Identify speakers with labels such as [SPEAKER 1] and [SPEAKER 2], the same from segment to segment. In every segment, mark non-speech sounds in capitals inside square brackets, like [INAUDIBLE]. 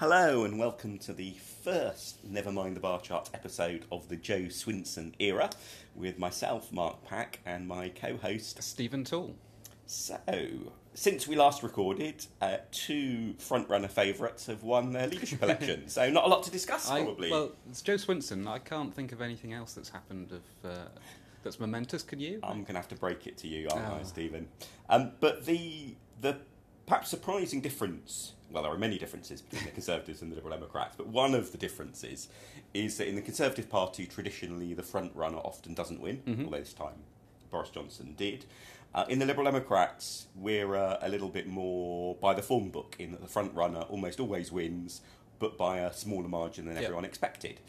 [SPEAKER 1] Hello and welcome to the first Never Mind the Bar Chart episode of the Jo Swinson era with myself, Mark Pack, and my co host.
[SPEAKER 2] Stephen Tall.
[SPEAKER 1] So, since we last recorded, uh, two frontrunner favourites have won their leadership [LAUGHS] election, so not a lot to discuss
[SPEAKER 2] I,
[SPEAKER 1] probably.
[SPEAKER 2] well, it's Jo Swinson. I can't think of anything else that's happened of uh, that's momentous. Can you?
[SPEAKER 1] I'm going to have to break it to you, aren't I,
[SPEAKER 2] Oh.
[SPEAKER 1] Stephen? Um, but the the perhaps surprising difference. Well, there are many differences between the Conservatives and the Liberal Democrats, but one of the differences is that in the Conservative Party, traditionally the front runner often doesn't win,
[SPEAKER 2] Mm-hmm.
[SPEAKER 1] although this time Boris Johnson did. Uh, in the Liberal Democrats, we're uh, a little bit more by the form book, in that the front runner almost always wins, but by a smaller margin than
[SPEAKER 2] Yep.
[SPEAKER 1] everyone expected.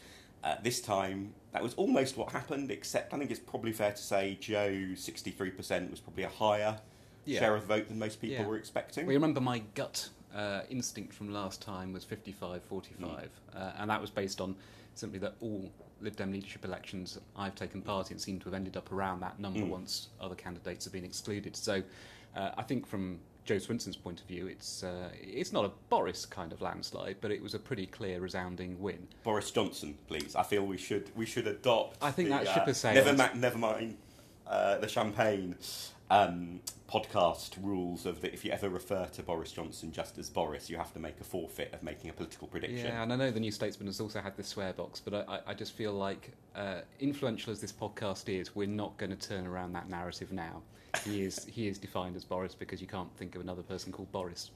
[SPEAKER 1] Uh, this time, that was almost what happened, except I think it's probably fair to say Jo, 63%, was probably a higher
[SPEAKER 2] Yeah.
[SPEAKER 1] share of vote than most people
[SPEAKER 2] Yeah.
[SPEAKER 1] were expecting.
[SPEAKER 2] Well, you remember my gut uh, instinct from last time was 55 45, uh, and that was based on simply that all Lib Dem leadership elections I've taken part in seem to have ended up around that number
[SPEAKER 1] Mm.
[SPEAKER 2] once other candidates have been excluded. So uh, I think from Jo Swinson's point of view, it's uh, it's not a Boris kind of landslide, but it was a pretty clear, resounding win.
[SPEAKER 1] Boris Johnson, please. I feel we should we should adopt.
[SPEAKER 2] I think
[SPEAKER 1] the,
[SPEAKER 2] that
[SPEAKER 1] uh,
[SPEAKER 2] ship has sailed.
[SPEAKER 1] Never, ma- never mind uh, the champagne um, podcast rules of that. If you ever refer to Boris Johnson just as Boris, you have to make a forfeit of making a political prediction.
[SPEAKER 2] Yeah, and I know the New Statesman has also had this swear box, but I, I, just feel like, uh, influential as this podcast is, we're not going to turn around that narrative now. He is [LAUGHS] he is defined as Boris because you can't think of another person called Boris.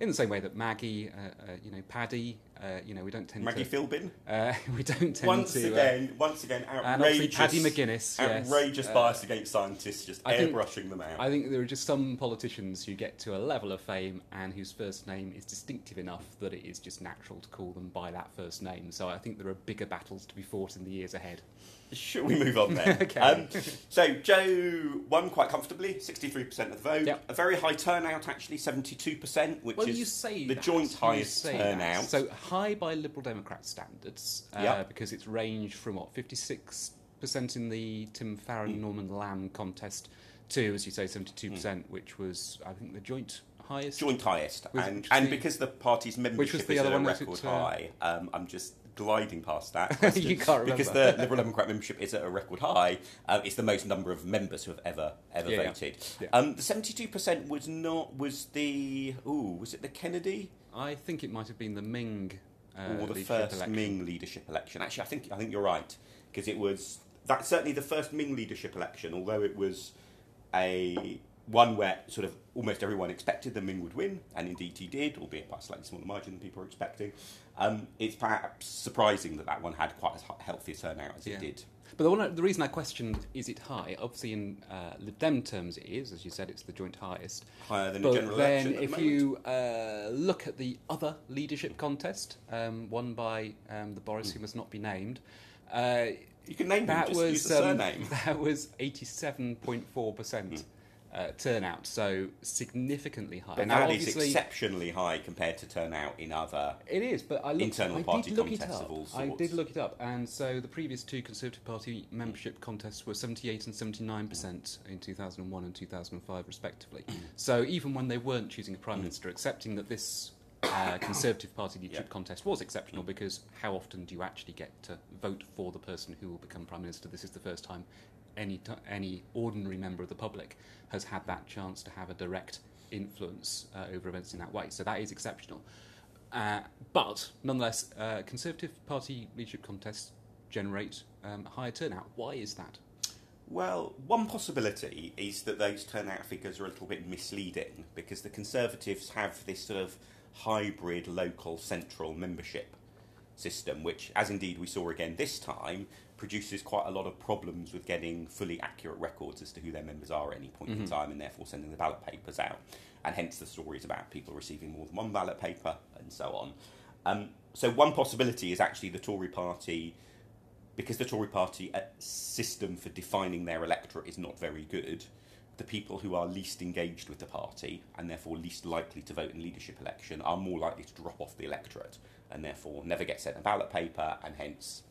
[SPEAKER 2] In the same way that Maggie, uh, uh, you know, Paddy, uh, you know, we don't tend
[SPEAKER 1] Maggie
[SPEAKER 2] to.
[SPEAKER 1] Philbin.
[SPEAKER 2] Uh, [LAUGHS] we don't tend
[SPEAKER 1] Once
[SPEAKER 2] to. uh,
[SPEAKER 1] again, once again, outrageous,
[SPEAKER 2] Paddy McGuinness. yes.
[SPEAKER 1] outrageous
[SPEAKER 2] Uh,
[SPEAKER 1] bias against scientists, just
[SPEAKER 2] I think-
[SPEAKER 1] airbrushing them out.
[SPEAKER 2] I think there are just some politicians who get to a level of fame and whose first name is distinctive enough that it is just natural to call them by that first name. So I think there are bigger battles to be fought in the years ahead.
[SPEAKER 1] Should we move on then? [LAUGHS]
[SPEAKER 2] Okay.
[SPEAKER 1] Um, so Jo won quite comfortably, sixty-three percent of the vote.
[SPEAKER 2] Yep.
[SPEAKER 1] A very high turnout, actually, seventy-two percent, which
[SPEAKER 2] Well,
[SPEAKER 1] is
[SPEAKER 2] you say
[SPEAKER 1] the
[SPEAKER 2] that.
[SPEAKER 1] joint highest
[SPEAKER 2] say that.
[SPEAKER 1] turnout.
[SPEAKER 2] So high by Liberal Democrat standards, uh,
[SPEAKER 1] Yep.
[SPEAKER 2] because it's ranged from what fifty six percent in the Tim Farron
[SPEAKER 1] Hmm.
[SPEAKER 2] Norman Lamb contest to, as you say, seventy two percent, which was I think the joint highest.
[SPEAKER 1] joint highest, and, and because the party's membership
[SPEAKER 2] the
[SPEAKER 1] is at a record
[SPEAKER 2] it, uh,
[SPEAKER 1] high, um, I'm just gliding past that. [LAUGHS]
[SPEAKER 2] You
[SPEAKER 1] question. because the Liberal Democrat membership is at a record high. Uh, it's the most number of members who have ever ever
[SPEAKER 2] Yeah, yeah.
[SPEAKER 1] voted.
[SPEAKER 2] Yeah.
[SPEAKER 1] Um, the seventy-two percent was not was the ooh was it the Kennedy
[SPEAKER 2] I think it might have been the Ming. Uh,
[SPEAKER 1] or the first
[SPEAKER 2] election.
[SPEAKER 1] Ming leadership election. Actually, I think I think you're right because it was that's certainly the first Ming leadership election. Although it was a one where sort of almost everyone expected the Ming would win, and indeed he did, albeit by a slightly smaller margin than people were expecting. Um, it's perhaps surprising that that one had quite as he- healthy a turnout as
[SPEAKER 2] Yeah.
[SPEAKER 1] it did.
[SPEAKER 2] But the, one, the reason I questioned is it high? Obviously, in uh, Lib Dem terms, it is. As you said, it's the joint highest.
[SPEAKER 1] Higher than a
[SPEAKER 2] But
[SPEAKER 1] general
[SPEAKER 2] then,
[SPEAKER 1] election. at the
[SPEAKER 2] if you uh, look at the other leadership contest, um, won by um, the Boris who must not be named, uh,
[SPEAKER 1] you can name
[SPEAKER 2] that
[SPEAKER 1] use
[SPEAKER 2] was um, [LAUGHS] that was eighty-seven point four percent uh, turnout, so significantly high.
[SPEAKER 1] But
[SPEAKER 2] Now,
[SPEAKER 1] that is
[SPEAKER 2] obviously-
[SPEAKER 1] exceptionally high compared to turnout in other.
[SPEAKER 2] It is, but I looked,
[SPEAKER 1] Internal
[SPEAKER 2] I
[SPEAKER 1] party contests of all
[SPEAKER 2] I did look it up, and so the previous two Conservative Party membership contests were 78 and 79 percent in 2001 and 2005, respectively. so even when they weren't choosing a prime minister, accepting that this uh, Conservative Party leadership
[SPEAKER 1] Yeah.
[SPEAKER 2] contest was exceptional, because how often do you actually get to vote for the person who will become prime minister? This is the first time any t- any ordinary member of the public has had that chance to have a direct influence uh, over events in that way. So that is exceptional. Uh, but nonetheless, uh, Conservative Party leadership contests generate um, higher turnout. Why is that?
[SPEAKER 1] Well, one possibility is that those turnout figures are a little bit misleading because the Conservatives have this sort of hybrid local central membership system, which, as indeed we saw again this time, produces quite a lot of problems with getting fully accurate records as to who their members are at any point in time and therefore sending the ballot papers out. And hence the stories about people receiving more than one ballot paper and so on. Um, so, one possibility is actually the Tory party because the Tory party uh, system for defining their electorate is not very good, the people who are least engaged with the party and therefore least likely to vote in leadership election are more likely to drop off the electorate and therefore never get sent a ballot paper and hence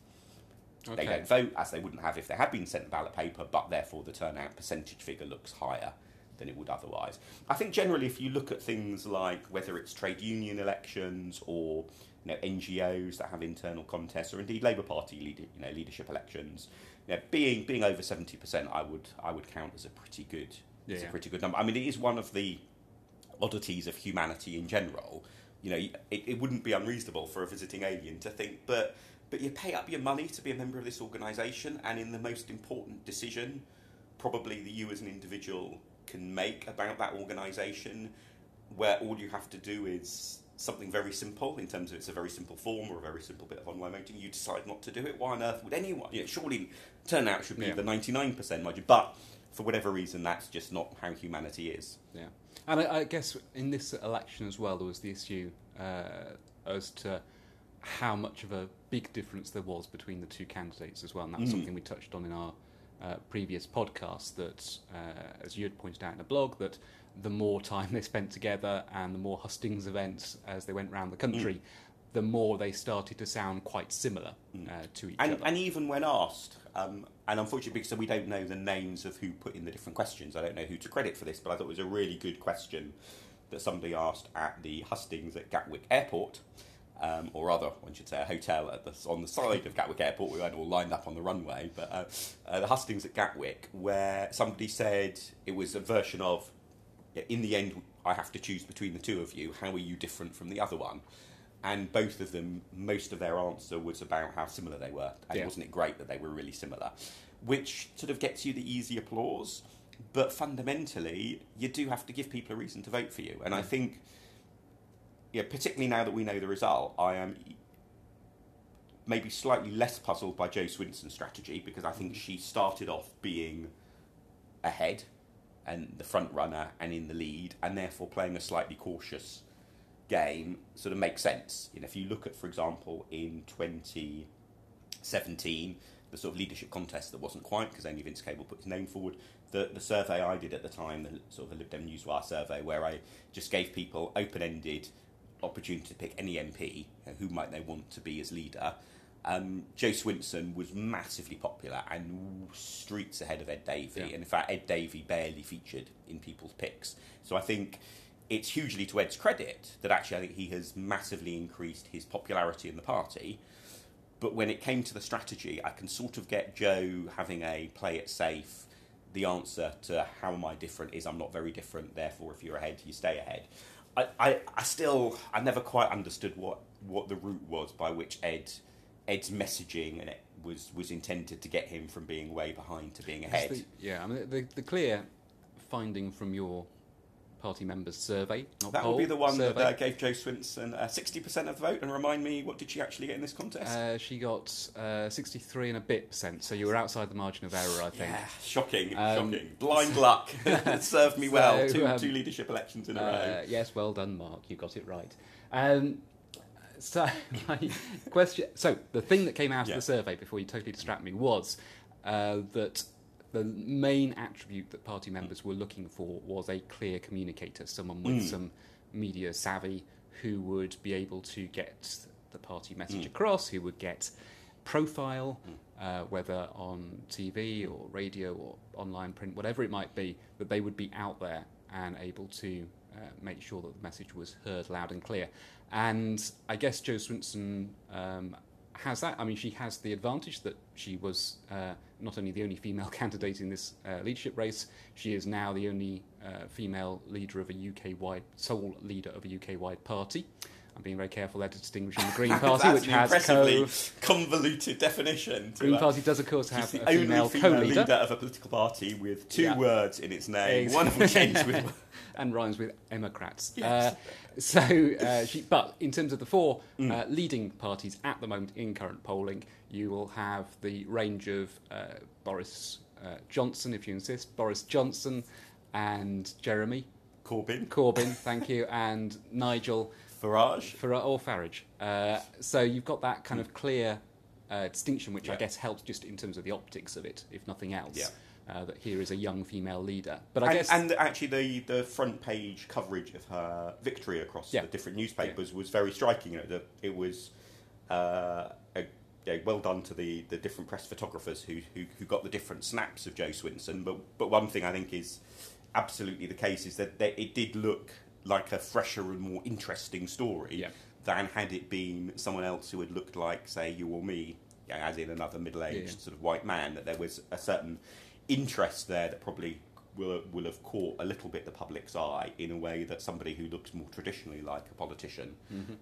[SPEAKER 1] they don't vote as they wouldn't have if they had been sent a ballot paper, but therefore the turnout percentage figure looks higher than it would otherwise. I think generally, if you look at things like whether it's trade union elections or you know, NGOs that have internal contests, or indeed Labour Party leader, you know, leadership elections. You know, being being over seventy percent, I would I would count as a pretty good
[SPEAKER 2] Yeah,
[SPEAKER 1] as a pretty good number. I mean, it is one of the oddities of humanity in general. You know, it, it wouldn't be unreasonable for a visiting alien to think, but but you pay up your money to be a member of this organisation, and in the most important decision, probably that you as an individual can make about that organisation, where all you have to do is something very simple in terms of it's a very simple form or a very simple bit of online voting. You decide not to do it. Why on earth would anyone? You know, surely turnout should be
[SPEAKER 2] Yeah.
[SPEAKER 1] the ninety nine percent margin, but for whatever reason, that's just not how humanity is.
[SPEAKER 2] Yeah, and I, I guess in this election as well, there was the issue uh, as to how much of a big difference there was between the two candidates as well, and that's
[SPEAKER 1] Mm.
[SPEAKER 2] something we touched on in our uh, previous podcast. That, uh, as you had pointed out in the blog, that the more time [LAUGHS] they spent together and the more hustings events as they went around the country, the more they started to sound quite similar uh, to each
[SPEAKER 1] And,
[SPEAKER 2] other.
[SPEAKER 1] and even when asked, um, and unfortunately, because we don't know the names of who put in the different questions, I don't know who to credit for this, but I thought it was a really good question that somebody asked at the hustings at Gatwick Airport, um, or rather, one should say, a hotel at the, on the side of Gatwick Airport. We weren't all lined up on the runway, but uh, uh, the hustings at Gatwick, where somebody said it was a version of, in the end, I have to choose between the two of you. How are you different from the other one? And both of them, most of their answer was about how similar they were. And
[SPEAKER 2] Yeah.
[SPEAKER 1] wasn't it great that they were really similar? Which sort of gets you the easy applause. But fundamentally, you do have to give people a reason to vote for you. And I think, yeah, particularly now that we know the result, I am maybe slightly less puzzled by Jo Swinson's strategy because I think mm. she started off being ahead and the front runner and in the lead, and therefore playing a slightly cautious game sort of makes sense. You know, if you look at, for example, in 2017, the sort of leadership contest that wasn't quite because only Vince Cable put his name forward. The, the survey I did at the time, the sort of the Lib Dem Newswire survey, where I just gave people open-ended opportunity to pick any MP uh, who might they want to be as leader. Um, Jo Swinson was massively popular and streets ahead of Ed Davey,
[SPEAKER 2] Yeah.
[SPEAKER 1] and in fact, Ed Davey barely featured in people's picks. So I think it's hugely to Ed's credit that actually I think he has massively increased his popularity in the party. But when it came to the strategy, I can sort of get Jo having a play it safe. The answer to how am I different is I'm not very different. Therefore, if you're ahead, you stay ahead. I, I, I still I never quite understood what, what the route was by which Ed Ed's messaging and it was was intended to get him from being way behind to being ahead.
[SPEAKER 2] The, yeah, I mean, the, the clear finding from your party members' survey, not
[SPEAKER 1] that would be the one
[SPEAKER 2] survey,
[SPEAKER 1] that uh, gave Jo Swinson uh, sixty percent of the vote. And remind me, what did she actually get in this contest?
[SPEAKER 2] uh, she got uh, 63 and a bit percent, so you were outside the margin of error, I think.
[SPEAKER 1] Yeah, shocking,
[SPEAKER 2] Um,
[SPEAKER 1] shocking. Blind luck. [LAUGHS] [LAUGHS] it served me well.
[SPEAKER 2] So,
[SPEAKER 1] Two,
[SPEAKER 2] um,
[SPEAKER 1] two leadership elections in a
[SPEAKER 2] Uh,
[SPEAKER 1] row.
[SPEAKER 2] yes, well done, Mark. You got it right. Um, so, [LAUGHS] my question. So, the thing that came out
[SPEAKER 1] Yeah.
[SPEAKER 2] of the survey before you totally distract me was uh, that the main attribute that party members were looking for was a clear communicator, someone with
[SPEAKER 1] Mm.
[SPEAKER 2] some media savvy who would be able to get the party message
[SPEAKER 1] Mm.
[SPEAKER 2] across, who would get profile, uh, whether on TV or radio or online print, whatever it might be, that they would be out there and able to uh, make sure that the message was heard loud and clear. And I guess Jo Swinson um, has that. I mean, she has the advantage that she was uh, not only the only female [LAUGHS] candidate in this uh, leadership race, she is now the only uh, female leader of a UK wide, sole leader of a UK wide party. I'm being very careful there to distinguish in the [LAUGHS] Green Party, which
[SPEAKER 1] an
[SPEAKER 2] has
[SPEAKER 1] impressively
[SPEAKER 2] co.
[SPEAKER 1] convoluted definition. To
[SPEAKER 2] Green Party does, of course,
[SPEAKER 1] She's
[SPEAKER 2] have
[SPEAKER 1] the
[SPEAKER 2] a female
[SPEAKER 1] female
[SPEAKER 2] co-leader.
[SPEAKER 1] leader of a political party with two
[SPEAKER 2] Yeah.
[SPEAKER 1] words in its name,
[SPEAKER 2] Ex-
[SPEAKER 1] one of which ends with. [LAUGHS]
[SPEAKER 2] and rhymes with Democrats.
[SPEAKER 1] Yes.
[SPEAKER 2] Uh, so, uh, she, but in terms of the four
[SPEAKER 1] Mm.
[SPEAKER 2] uh, leading parties at the moment in current polling, you will have the range of uh, Boris uh, Johnson, if you insist, Boris Johnson, and Jeremy
[SPEAKER 1] Corbyn,
[SPEAKER 2] Corbyn, thank you, and Nigel
[SPEAKER 1] Farage.
[SPEAKER 2] Farage or Farage. Uh, so you've got that kind of clear uh, distinction, which I guess helps just in terms of the optics of it, if nothing else.
[SPEAKER 1] Yeah.
[SPEAKER 2] Uh, that here is a young female leader, but I
[SPEAKER 1] and,
[SPEAKER 2] guess
[SPEAKER 1] and actually, the, the front page coverage of her victory across
[SPEAKER 2] Yeah.
[SPEAKER 1] the different newspapers was very striking. You know, the, it was uh, a, yeah, well done to the, the different press photographers who, who who got the different snaps of Jo Swinson. But but one thing I think is absolutely the case is that they, it did look like a fresher and more interesting story
[SPEAKER 2] Yeah.
[SPEAKER 1] than had it been someone else who had looked like, say, you or me, as in another middle-aged
[SPEAKER 2] Yeah.
[SPEAKER 1] sort of white man. That there was a certain interest there that probably will will have caught a little bit the public's eye in a way that somebody who looks more traditionally like a politician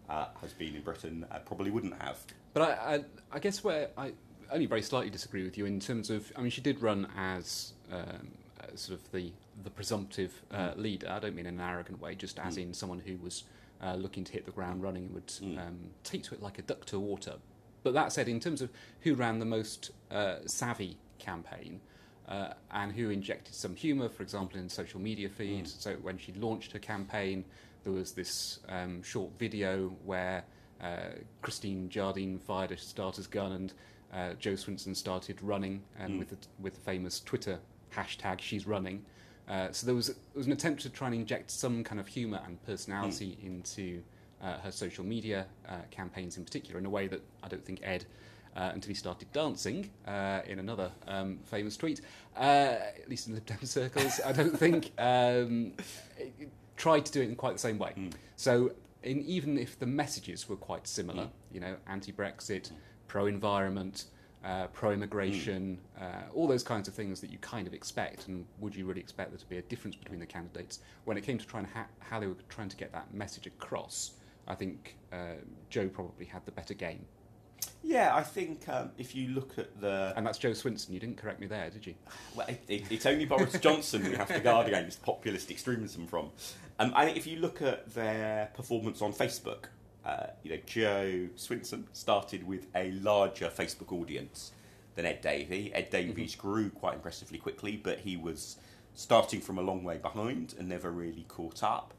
[SPEAKER 1] uh, has been in Britain uh, probably wouldn't have.
[SPEAKER 2] But I, I, I guess where I only very slightly disagree with you in terms of, I mean, she did run as um, uh, sort of the the presumptive uh, leader. I don't mean in an arrogant way, just as
[SPEAKER 1] Mm.
[SPEAKER 2] in someone who was uh, looking to hit the ground running and would
[SPEAKER 1] Mm.
[SPEAKER 2] um, take to it like a duck to water. But that said, in terms of who ran the most uh, savvy campaign. Uh, and who injected some humour, for example, in social media feeds.
[SPEAKER 1] Mm.
[SPEAKER 2] So when she launched her campaign, there was this um, short video where uh, Christine Jardine fired a starter's gun and uh, Jo Swinson started running, and
[SPEAKER 1] Mm.
[SPEAKER 2] with the, with the famous Twitter hashtag "She's running." Uh, so there was there was an attempt to try and inject some kind of humour and personality into uh, her social media uh, campaigns, in particular, in a way that I don't think Ed. Uh, until he started dancing uh, in another um, famous tweet, uh, at least in Lib [LAUGHS] Dem circles, I don't think [LAUGHS] um, tried to do it in quite the same way.
[SPEAKER 1] Mm.
[SPEAKER 2] So, in, even if the messages were quite similar,
[SPEAKER 1] Mm.
[SPEAKER 2] you know, anti-Brexit, pro-environment, uh, pro-immigration,
[SPEAKER 1] Mm.
[SPEAKER 2] uh, all those kinds of things that you kind of expect, and would you really expect there to be a difference between the candidates when it came to trying to ha- how they were trying to get that message across? I think uh, Jo probably had the better game,
[SPEAKER 1] Yeah, I think um, if you look at the
[SPEAKER 2] and that's Jo Swinson. You didn't correct me there, did you? [SIGHS]
[SPEAKER 1] Well, it, it, it's only Boris [LAUGHS] Johnson we have to guard against populist extremism from. Um, I think if you look at their performance on Facebook, uh, you know, Jo Swinson started with a larger Facebook audience than Ed Davey. Ed Davey's grew quite impressively quickly, but he was starting from a long way behind and never really caught up.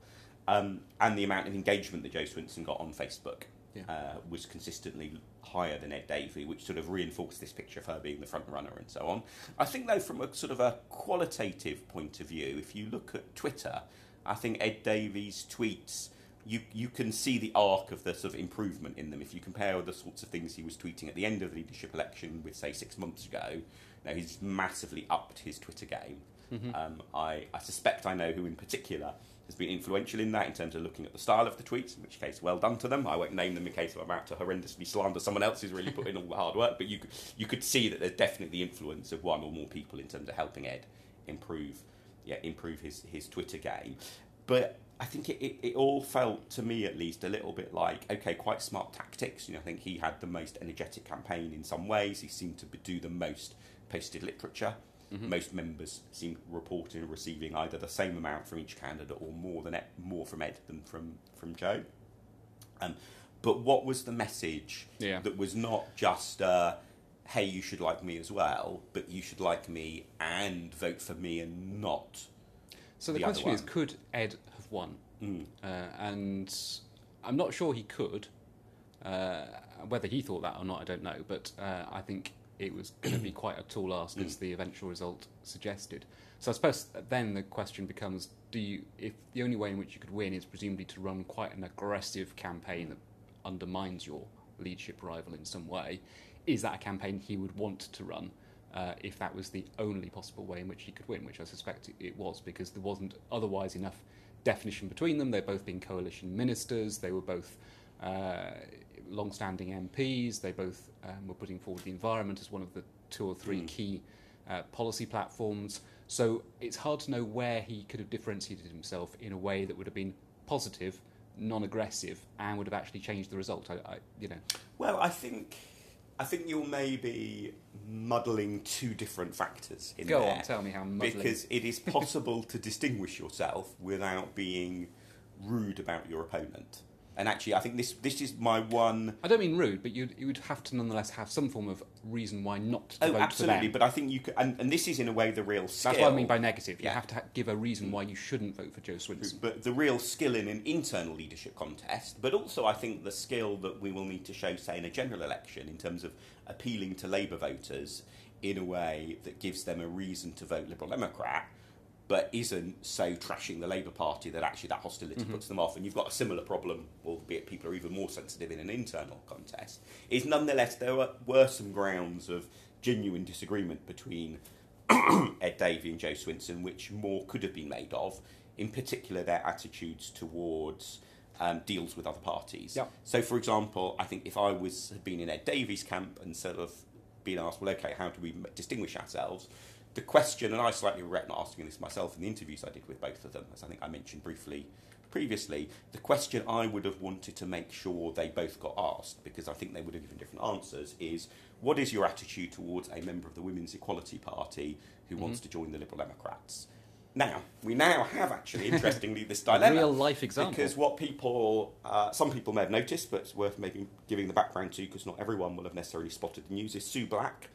[SPEAKER 1] Um, and the amount of engagement that Jo Swinson got on Facebook
[SPEAKER 2] Yeah.
[SPEAKER 1] uh, was consistently higher than Ed Davey, which sort of reinforced this picture of her being the front runner and so on. I think, though, from a sort of a qualitative point of view, if you look at Twitter, I think Ed Davey's tweets. You, you can see the arc of the sort of improvement in them. If you compare the sorts of things he was tweeting at the end of the leadership election with, say, six months ago, now he's massively upped his Twitter game. Um, I, I suspect I know who in particular has been influential in that in terms of looking at the style of the tweets, in which case, well done to them. I won't name them in case I'm about to horrendously slander someone else who's really put in all the hard work, but you, could- you could see that there's definitely the influence of one or more people in terms of helping Ed improve, yeah, improve his, his Twitter game. But I think it, it, it all felt, to me at least, a little bit like, okay, quite smart tactics. You know, I think he had the most energetic campaign in some ways. He seemed to do the most posted literature. Most members seem reporting and receiving either the same amount from each candidate or more than more from Ed than from from Jo. Um, but what was the message
[SPEAKER 2] Yeah.
[SPEAKER 1] that was not just, uh, "Hey, you should like me as well," but you should like me and vote for me and not.
[SPEAKER 2] So the,
[SPEAKER 1] the
[SPEAKER 2] question is, could Ed won?
[SPEAKER 1] Mm.
[SPEAKER 2] Uh, and I'm not sure he could. Uh, whether he thought that or not, I don't know. But uh, I think it was going to be quite a tall ask, as the eventual result suggested. So I suppose then the question becomes: Do you, if the only way in which you could win is presumably to run quite an aggressive campaign that undermines your leadership rival in some way, is that a campaign he would want to run? Uh, if that was the only possible way in which he could win, which I suspect it was, because there wasn't otherwise enough definition between them. They've both been coalition ministers. They were both uh, long-standing MPs. They both um, were putting forward the environment as one of the two or three
[SPEAKER 1] Mm.
[SPEAKER 2] key uh, policy platforms. So it's hard to know where he could have differentiated himself in a way that would have been positive, non-aggressive, and would have actually changed the result. I, I you know,
[SPEAKER 1] Well, I think I think you're maybe muddling two different factors in
[SPEAKER 2] go
[SPEAKER 1] there.
[SPEAKER 2] on, tell me how muddling.
[SPEAKER 1] because it is [LAUGHS] possible to distinguish yourself without being rude about your opponent. And actually, I think this this is my one.
[SPEAKER 2] I don't mean rude, but you'd, you would have to nonetheless have some form of reason why not to
[SPEAKER 1] Oh,
[SPEAKER 2] vote
[SPEAKER 1] absolutely. But I think you could, and, and this is in a way the real skill.
[SPEAKER 2] That's what I mean by negative. You have to ha- give a reason why you shouldn't vote for Jo Swinson.
[SPEAKER 1] But the real skill in an internal leadership contest, but also I think the skill that we will need to show, say, in a general election, in terms of appealing to Labour voters in a way that gives them a reason to vote Liberal Democrat, but isn't so trashing the Labour Party that actually that hostility puts them off. And you've got a similar problem, albeit people are even more sensitive in an internal contest. Is nonetheless there were, were some grounds of genuine disagreement between [COUGHS] Ed Davey and Jo Swinson, which more could have been made of. In particular, their attitudes towards um, deals with other parties.
[SPEAKER 2] Yep.
[SPEAKER 1] So, for example, I think if I was had been in Ed Davey's camp and sort of been asked, well, okay, how do we distinguish ourselves? The question, and I slightly regret not asking this myself in the interviews I did with both of them, as I think I mentioned briefly previously, the question I would have wanted to make sure they both got asked, because I think they would have given different answers, is what is your attitude towards a member of the Women's Equality Party who wants to join the Liberal Democrats? Now, we now have actually, [LAUGHS] interestingly, this dilemma.
[SPEAKER 2] Real life example.
[SPEAKER 1] Because what people, uh, some people may have noticed, but it's worth maybe giving the background to, because not everyone will have necessarily spotted the news, is Sue Black.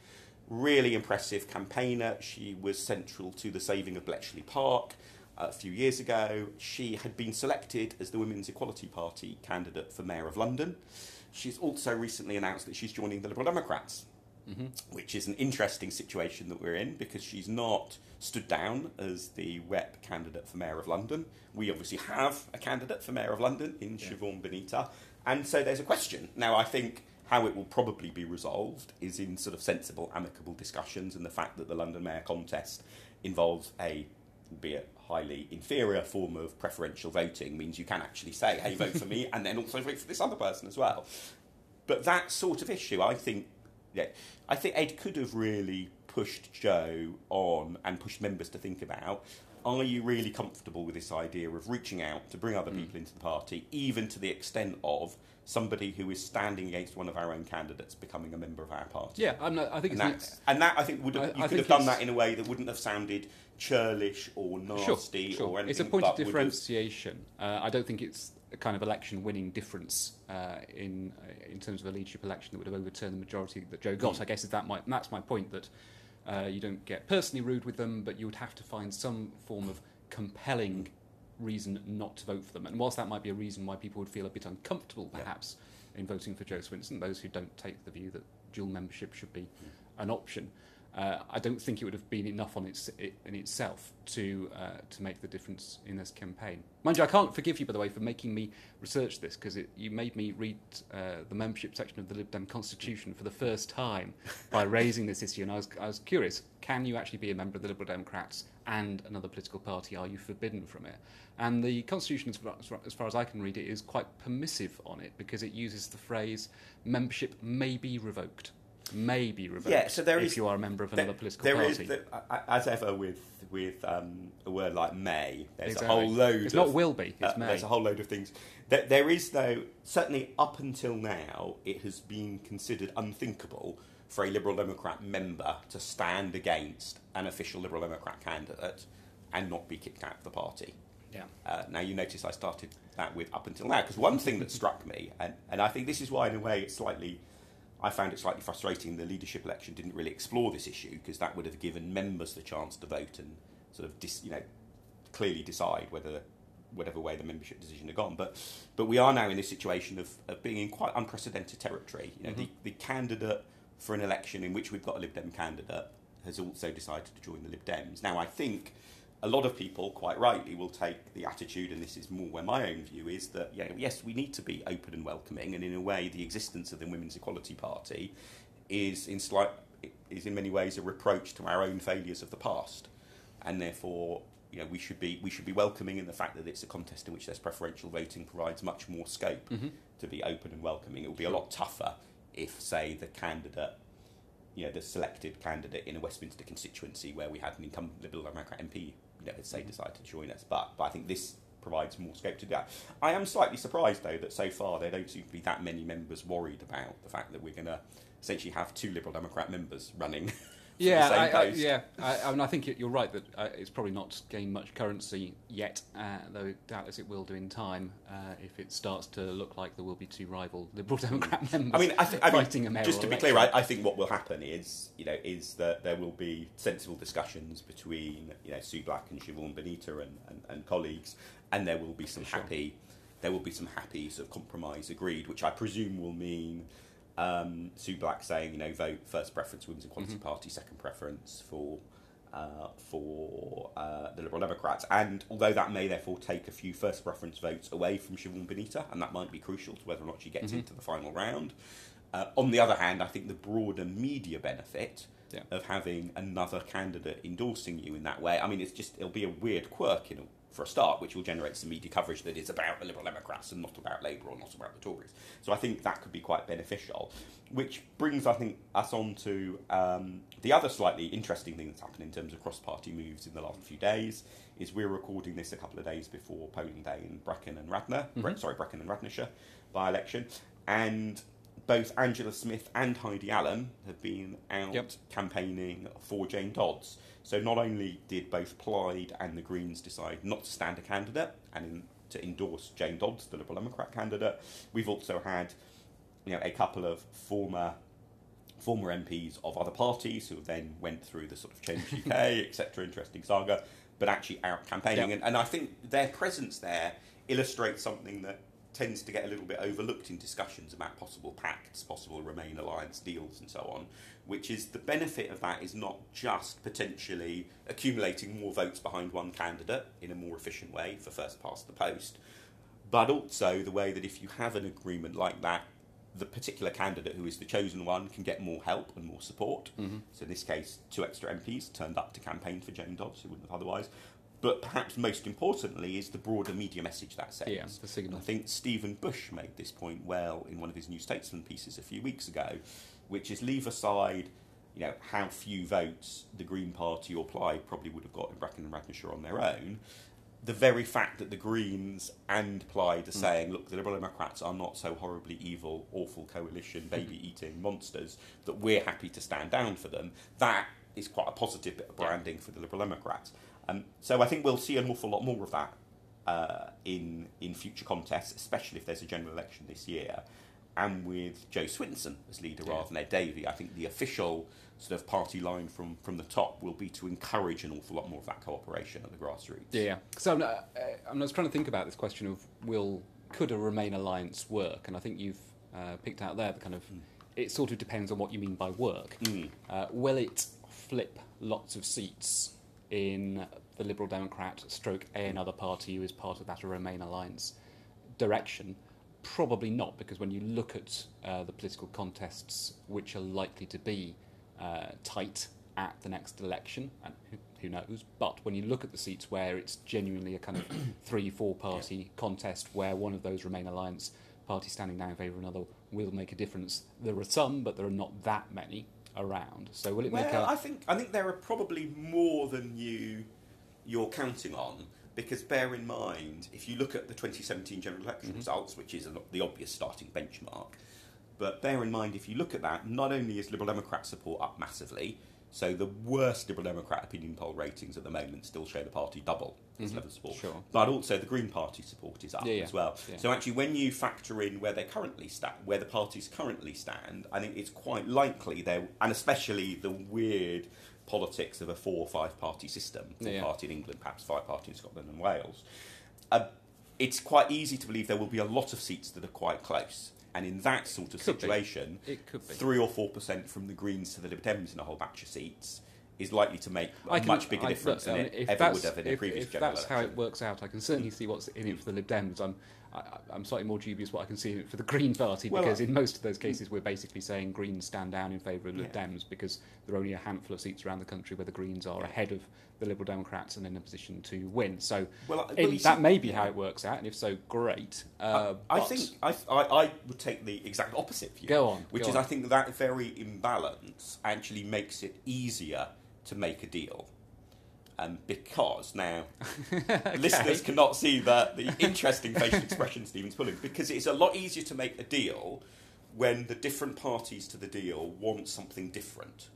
[SPEAKER 1] Really impressive campaigner. She was central to the saving of Bletchley Park uh, a few years ago. She had been selected as the Women's Equality Party candidate for Mayor of London. She's also recently announced that she's joining the Liberal Democrats which is an interesting situation that we're in because she's not stood down as the WEP candidate for Mayor of London. We obviously have a candidate for Mayor of London in Siobhan Benita, and so there's a question. Now, I think how it will probably be resolved is in sort of sensible, amicable discussions, and the fact that the London Mayor contest involves a albeit highly inferior form of preferential voting means you can actually say, hey, vote for me, and then also vote for this other person as well. But that sort of issue, I think, yeah, I think Ed could have really pushed Jo on and pushed members to think about. Are you really comfortable with this idea of reaching out to bring other people into the party, even to the extent of somebody who is standing against one of our own candidates becoming a member of our party?
[SPEAKER 2] yeah, I'm not, I think
[SPEAKER 1] and
[SPEAKER 2] it's,
[SPEAKER 1] that, and that I think would have,
[SPEAKER 2] I-
[SPEAKER 1] you
[SPEAKER 2] I
[SPEAKER 1] could have done that in a way that wouldn't have sounded churlish or nasty
[SPEAKER 2] sure.
[SPEAKER 1] or anything.
[SPEAKER 2] It's a point of differentiation. Uh, I don't think it's a kind of election-winning difference uh, in in terms of a leadership election that would have overturned the majority that Jo got.
[SPEAKER 1] Mm.
[SPEAKER 2] I guess is that my, that's my point that uh, you don't get personally rude with them, but you would have to find some form of compelling reason not to vote for them. And whilst that might be a reason why people would feel a bit uncomfortable,
[SPEAKER 1] Yeah.
[SPEAKER 2] perhaps, in voting for Jo Swinson, those who don't take the view that dual membership should be an option. Uh, I don't think it would have been enough on its it, in itself to uh, to make the difference in this campaign. Mind you, I can't forgive you by the way for making me research this because you made me read uh, the membership section of the Lib Dem Constitution for the first time by [LAUGHS] raising this issue, and I was I was curious: can you actually be a member of the Liberal Democrats and another political party? Are you forbidden from it? And the Constitution, as far, as far- as far as I can read it, is quite permissive on it because it uses the phrase "membership may be revoked." May be revoked
[SPEAKER 1] Yeah, so there
[SPEAKER 2] if
[SPEAKER 1] is-
[SPEAKER 2] you are a member of
[SPEAKER 1] There-
[SPEAKER 2] another political
[SPEAKER 1] there is
[SPEAKER 2] party.
[SPEAKER 1] the- uh, as ever with with um, a word like may. There's
[SPEAKER 2] Exactly.
[SPEAKER 1] a whole load.
[SPEAKER 2] It's
[SPEAKER 1] of,
[SPEAKER 2] not will be, it's
[SPEAKER 1] uh,
[SPEAKER 2] may.
[SPEAKER 1] There's a whole load of things. There, there is though certainly up until now it has been considered unthinkable for a Liberal Democrat member to stand against an official Liberal Democrat candidate and not be kicked out of the party.
[SPEAKER 2] yeah.
[SPEAKER 1] Uh, now you notice I started that with up until now because one thing that struck me, and, and I think this is why in a way it's slightly, I found it slightly frustrating. The leadership election didn't really explore this issue because that would have given members the chance to vote and sort of dis, you know clearly decide whether whatever way the membership decision had gone. But but we are now in this situation of, of being in quite unprecedented territory. You know, the, mm-hmm. the candidate for an election in which we've got a Lib Dem candidate has also decided to join the Lib Dems. Now I think a lot of people, quite rightly, will take the attitude, and this is more where my own view is that yeah, yes, we need to be open and welcoming, and in a way, the existence of the Women's Equality Party is in slight is in many ways a reproach to our own failures of the past, and therefore. You know, we should be we should be welcoming in the fact that it's a contest in which there's preferential voting provides much more scope mm-hmm. to be open and welcoming. It will be a lot tougher if, say, the candidate you know, the selected candidate in a Westminster constituency where we had an incumbent Liberal Democrat MP, you know, had say decided to join us. But, but I think this provides more scope to do that. I am slightly surprised though that so far there don't seem to be that many members worried about the fact that we're going to essentially have two Liberal Democrat members running. [LAUGHS]
[SPEAKER 2] Yeah, I, I, yeah. I, I mean, I think you're right that uh, it's probably not gained much currency yet, uh, though doubtless it will do in time uh, if it starts to look like there will be two rival Liberal Democrat members
[SPEAKER 1] I mean, I think, I mean, just to be
[SPEAKER 2] election.
[SPEAKER 1] clear, I, I think what will happen is, you know, is that there will be sensible discussions between, you know, Sue Black and Siobhan Benita and, and, and colleagues, and there will be some
[SPEAKER 2] Sure.
[SPEAKER 1] happy, there will be some happy sort of compromise agreed, which I presume will mean um, Sue Black saying, you know, vote first preference Women's Equality Party, second preference for. Uh, for uh, the Liberal Democrats, and although that may therefore take a few first preference votes away from Siobhan Benita, and that might be crucial to whether or not she gets into the final round, uh, on the other hand, I think the broader media benefit
[SPEAKER 2] Yeah.
[SPEAKER 1] of having another candidate endorsing you in that way. I mean, it's just it'll be a weird quirk in a, for a start, which will generate some media coverage that is about the Liberal Democrats and not about Labour or not about the Tories. So I think that could be quite beneficial. Which brings, I think, us on to um, the other slightly interesting thing that's happened in terms of cross-party moves in the last few days. Is we're recording this a couple of days before polling day in Brecon and Radnor, mm-hmm. sorry, Brecon and Radnorshire by-election, and both Angela Smith and Heidi Allen have been out yep. campaigning for Jane Dodds. So not only did both Plaid and the Greens decide not to stand a candidate and in, to endorse Jane Dodds, the Liberal Democrat candidate, we've also had you know a couple of former former MPs of other parties who then went through the sort of Change UK, [LAUGHS] etc. Interesting saga, but actually out campaigning, yep. and, and I think their presence there illustrates something that tends to get a little bit overlooked in discussions about possible pacts, possible Remain alliance deals, and so on. Which is the benefit of that is not just potentially accumulating more votes behind one candidate in a more efficient way for first past the post, but also the way that if you have an agreement like that, the particular candidate who is the chosen one can get more help and more support. Mm-hmm. So in this case, two extra MPs turned up to campaign for Jane Dodds, who wouldn't have otherwise. But perhaps most importantly is the broader media message that sends.
[SPEAKER 2] Yeah, the signal.
[SPEAKER 1] I think Stephen Bush made this point well in one of his New Statesman pieces a few weeks ago, which is leave aside you know, how few votes the Green Party or Plaid probably would have got in Brecon and Radnorshire on their own. The very fact that the Greens and Plaid are mm. saying, look, the Liberal Democrats are not so horribly evil, awful coalition, baby eating monsters, that we're happy to stand down for them, that is quite a positive bit of branding for the Liberal Democrats. Um, so I think we'll see an awful lot more of that uh, in in future contests, especially if there's a general election this year. And with Jo Swinson as leader yeah. rather than Ed Davey, I think the official sort of party line from, from the top will be to encourage an awful lot more of that cooperation at the grassroots.
[SPEAKER 2] Yeah. So I'm, uh, I'm just trying to think about this question of will could a Remain alliance work? And I think you've uh, picked out there the kind of mm. it sort of depends on what you mean by work. Mm. Uh, will it flip lots of seats in the Liberal Democrat stroke a another party who is part of that Remain alliance direction? Probably not, because when you look at uh, the political contests which are likely to be uh, tight at the next election, and who, who, knows, but when you look at the seats where it's genuinely a kind of [COUGHS] three, four party yeah. contest where one of those Remain alliance parties standing down in favour of another will make a difference, there are some, but there are not that many around. So will it
[SPEAKER 1] well,
[SPEAKER 2] make a?
[SPEAKER 1] I think I think there are probably more than you you're counting on. Because bear in mind, if you look at the 2017 general election mm-hmm. results, which is the obvious starting benchmark, but bear in mind, if you look at that, not only is Liberal Democrat support up massively, so the worst Liberal Democrat opinion poll ratings at the moment still show the party double its mm-hmm. level of support.
[SPEAKER 2] Sure.
[SPEAKER 1] But also the Green Party support is up yeah, yeah. as well. Yeah. So actually, when you factor in where they currently stand, where the parties currently stand, I think it's quite likely they, and especially the weird politics of a four or five party system, four party in England, perhaps five party in Scotland and Wales. Uh, it's quite easy to believe there will be a lot of seats that are quite close. And in that sort of
[SPEAKER 2] could
[SPEAKER 1] situation, three or four percent from the Greens to the Lib Dems in a whole batch of seats is likely to make a can, much bigger I, difference than it ever would have in
[SPEAKER 2] if,
[SPEAKER 1] a previous
[SPEAKER 2] if that's election. how it works out, I can certainly see what's in it for the Lib Dems. I'm, I, am slightly more dubious what I can see for the [LAUGHS] Green Party well, because in most of those cases we're basically saying Greens stand down in favour of the yeah. Dems because there are only a handful of seats around the country where the Greens are ahead of the Liberal Democrats and in a position to win. So well, that may be how it works out, and if so, great.
[SPEAKER 1] Uh, I, I think I, I, would take the exact opposite view.
[SPEAKER 2] Go on.
[SPEAKER 1] Which
[SPEAKER 2] go
[SPEAKER 1] is,
[SPEAKER 2] on.
[SPEAKER 1] I think that very imbalance actually makes it easier to make a deal. Um, because now [LAUGHS] okay. listeners cannot see the, the interesting facial expression Stephen's pulling, because it's a lot easier to make a deal when the different parties to the deal want something different.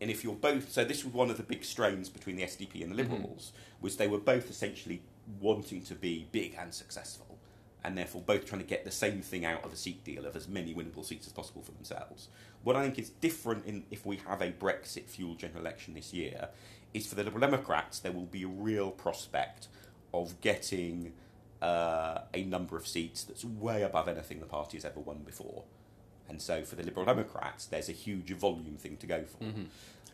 [SPEAKER 1] And if you're both, so this was one of the big strains between the SDP and the mm-hmm. Liberals, mm-hmm. was they were both essentially wanting to be big and successful, and therefore both trying to get the same thing out of a seat deal of as many winnable seats as possible for themselves. What I think is different in if we have a Brexit fueled general election this year is for the Liberal Democrats there will be a real prospect of getting uh, a number of seats that's way above anything the party has ever won before. And so for the Liberal Democrats, there's a huge volume thing to go for. Mm-hmm.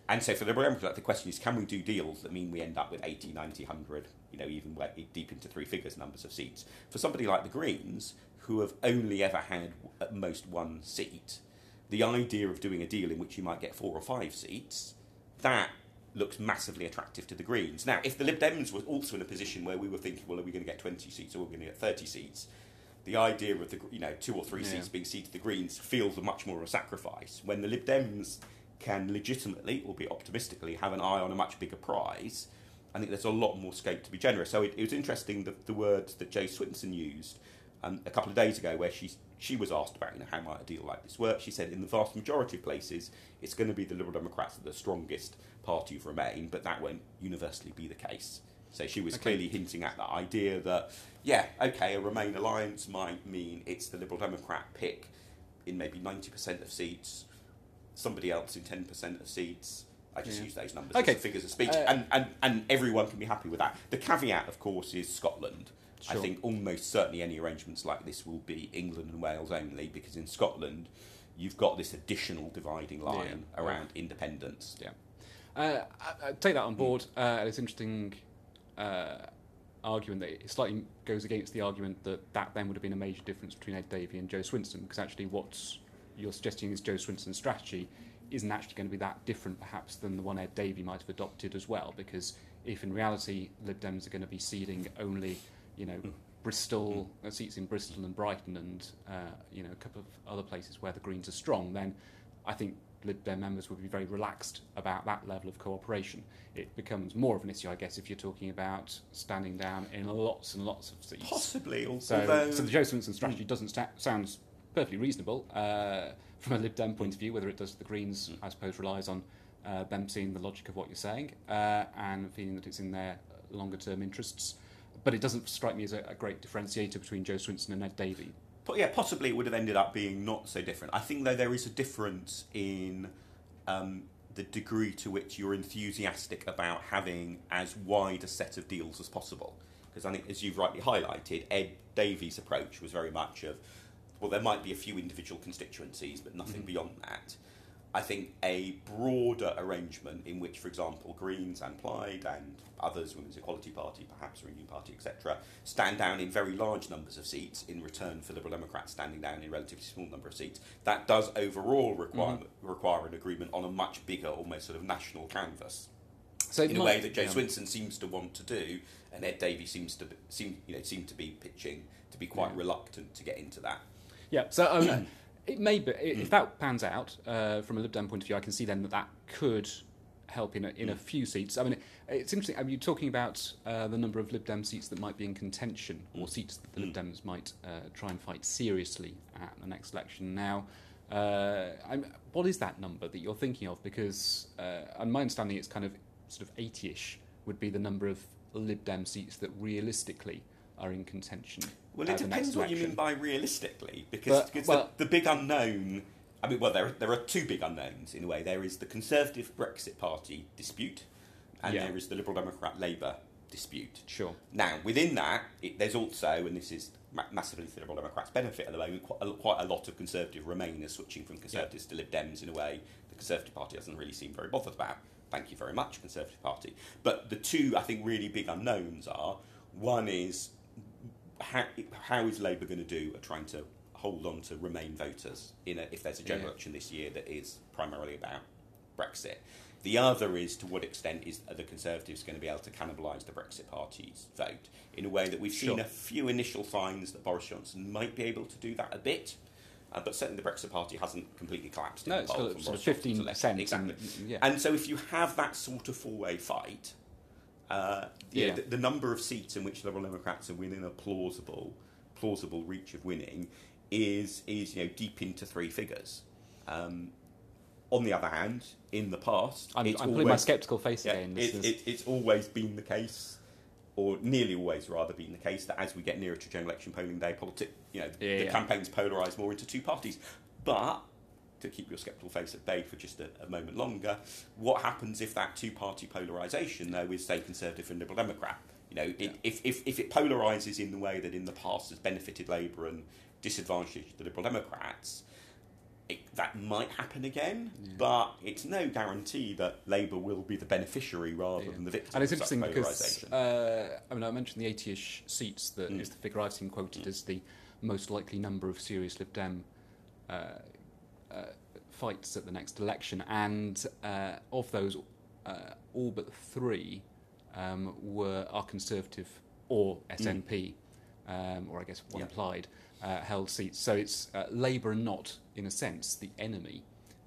[SPEAKER 1] And so for the Liberal Democrats, the question is can we do deals that mean we end up with 80, 90, 100, you know, even deep into three figures numbers of seats? For somebody like the Greens, who have only ever had at most one seat, the idea of doing a deal in which you might get four or five seats, that looks massively attractive to the Greens. Now, if the Lib Dems were also in a position where we were thinking, well, are we going to get 20 seats or are we going to get 30 seats? The idea of the you know two or three
[SPEAKER 2] Yeah.
[SPEAKER 1] seats being ceded to the Greens feels much more of a sacrifice. When the Lib Dems can legitimately, albeit optimistically, have an eye on a much bigger prize, I think there's a lot more scope to be generous. So it, it was interesting the, the words that Jo Swinson used um, a couple of days ago, where she she was asked about you know how might a deal like this work. She said in the vast majority of places, it's going to be the Liberal Democrats that are the strongest party of Remain, but that won't universally be the case. So she was
[SPEAKER 2] Okay.
[SPEAKER 1] clearly hinting at that idea that yeah, okay, a Remain alliance might mean it's the Liberal Democrat pick in maybe ninety percent of seats, somebody else in ten percent of seats. I just
[SPEAKER 2] Yeah.
[SPEAKER 1] use those numbers
[SPEAKER 2] Okay.
[SPEAKER 1] as figures of speech,
[SPEAKER 2] Uh,
[SPEAKER 1] and, and and everyone can be happy with that. The caveat, of course, is Scotland. I think almost certainly any arrangements like this will be England and Wales only, because in Scotland, you've got this additional dividing line
[SPEAKER 2] Yeah.
[SPEAKER 1] around independence.
[SPEAKER 2] Yeah. Uh, I, I take that on board. Uh, it's interesting uh, argument that it slightly goes against the argument that that then would have been a major difference between Ed Davey and Jo Swinson, because actually what you're suggesting is Jo Swinson's strategy isn't actually going to be that different, perhaps, than the one Ed Davey might have adopted as well. Because if in reality Lib Dems are going to be ceding only, you know, Bristol uh, seats in Bristol and Brighton, and uh, you know a couple of other places where the Greens are strong, then I think Lib Dem members would be very relaxed about that level of cooperation. It becomes more of an issue, I guess, if you're talking about standing down in lots and lots of seats.
[SPEAKER 1] Possibly, al-
[SPEAKER 2] So, so the Jo Swinson strategy doesn't sta- sounds perfectly reasonable uh, from a Lib Dem point of view. Whether it does to the Greens, I suppose, relies on uh, them seeing the logic of what you're saying uh, and feeling that it's in their longer term interests. But it doesn't strike me as a, a great differentiator between Jo Swinson and Ed Davey.
[SPEAKER 1] But yeah, possibly it would have ended up being not so different. I think though there is a difference in um, the degree to which you're enthusiastic about having as wide a set of deals as possible. Because I think, as you've rightly highlighted, Ed Davey's approach was very much of, well, there might be a few individual constituencies, but nothing
[SPEAKER 2] Mhm.
[SPEAKER 1] beyond that. I think a broader arrangement in which, for example, Greens and Plaid and others, Women's Equality Party, perhaps Renew Party, etc., stand down in very large numbers of seats in return for Liberal Democrats standing down in a relatively small number of seats. That does overall require, require an agreement on a much bigger, almost sort of national canvas
[SPEAKER 2] So
[SPEAKER 1] in a way that Jo
[SPEAKER 2] yeah.
[SPEAKER 1] Swinson seems to want to do, and Ed Davey seems to be, seem you know seem to be pitching to be quite
[SPEAKER 2] Yeah.
[SPEAKER 1] reluctant to get into that.
[SPEAKER 2] Yeah, so um, [CLEARS THROAT] it may be, if that pans out uh, from a Lib Dem point of view, I can see then that that could help in a, in a few seats. I mean, it, it's interesting. Are you talking about uh, the number of Lib Dem seats that might be in contention, or seats that the Lib Dems might uh, try and fight seriously at the next election? Now, uh, I'm, what is that number that you're thinking of? Because, uh, on my understanding, it's kind of sort of 80-ish would be the number of Lib Dem seats that realistically are in contention.
[SPEAKER 1] Well, it depends what you mean by realistically, because,
[SPEAKER 2] But-
[SPEAKER 1] because
[SPEAKER 2] well-
[SPEAKER 1] the, the big unknown. I mean, well, there there are two big unknowns in a way. There is the Conservative Brexit Party dispute, and
[SPEAKER 2] Yeah.
[SPEAKER 1] there is the Liberal Democrat Labour dispute.
[SPEAKER 2] Sure.
[SPEAKER 1] Now, within that, it, there's also, and this is ma- massively to the Liberal Democrats' benefit at the moment, quite a, quite a lot of Conservative Remainers switching from Conservatives to Lib Dems in a way the Conservative Party doesn't really seem very bothered about. Thank you very much, Conservative Party. But the two, I think, really big unknowns are one is how, how is Labour going to do at trying to hold on to Remain voters in a, if there's a general
[SPEAKER 2] Yeah.
[SPEAKER 1] election this year that is primarily about Brexit. The other is to what extent is are the Conservatives going to be able to cannibalise the Brexit Party's vote in a way that we've seen
[SPEAKER 2] Sure.
[SPEAKER 1] a few initial signs that Boris Johnson might be able to do that a bit. Uh, but certainly the Brexit Party hasn't completely collapsed in
[SPEAKER 2] No,
[SPEAKER 1] the
[SPEAKER 2] it's still sort of fifteen
[SPEAKER 1] election.
[SPEAKER 2] percent.
[SPEAKER 1] Exactly.
[SPEAKER 2] Yeah.
[SPEAKER 1] And so, if you have that sort of four-way fight, uh, yeah,
[SPEAKER 2] Yeah.
[SPEAKER 1] The, the number of seats in which Liberal Democrats are within a plausible, plausible reach of winning is is you know deep into three figures. Um, on the other hand, in the past,
[SPEAKER 2] I'm,
[SPEAKER 1] it's
[SPEAKER 2] I'm putting my sceptical face
[SPEAKER 1] yeah,
[SPEAKER 2] again.
[SPEAKER 1] it, it, it's always been the case, or nearly always rather been the case, that as we get nearer to general election polling day, politic, you know,
[SPEAKER 2] Yeah,
[SPEAKER 1] the
[SPEAKER 2] yeah.
[SPEAKER 1] campaigns polarise more into two parties. But to keep your sceptical face at bay for just a, a moment longer, what happens if that two-party polarisation, though, is say Conservative and Liberal Democrat? You know, it,
[SPEAKER 2] Yeah.
[SPEAKER 1] if, if if it polarises in the way that in the past has benefited Labour and disadvantaged the Liberal Democrats, it, that might happen again,
[SPEAKER 2] Yeah.
[SPEAKER 1] but it's no guarantee that Labour will be the beneficiary rather
[SPEAKER 2] Yeah.
[SPEAKER 1] than the victim.
[SPEAKER 2] and it's interesting because uh, I mean I mentioned the 80ish seats that is
[SPEAKER 1] Mm.
[SPEAKER 2] the figure I've seen quoted as the most likely number of serious Lib Dem uh, fights at the next election, and uh, of those, uh, all but three um, were are Conservative or SNP, um, or I guess one
[SPEAKER 1] Yeah.
[SPEAKER 2] Plaid, uh, held seats. So it's uh, Labour not, in a sense, the enemy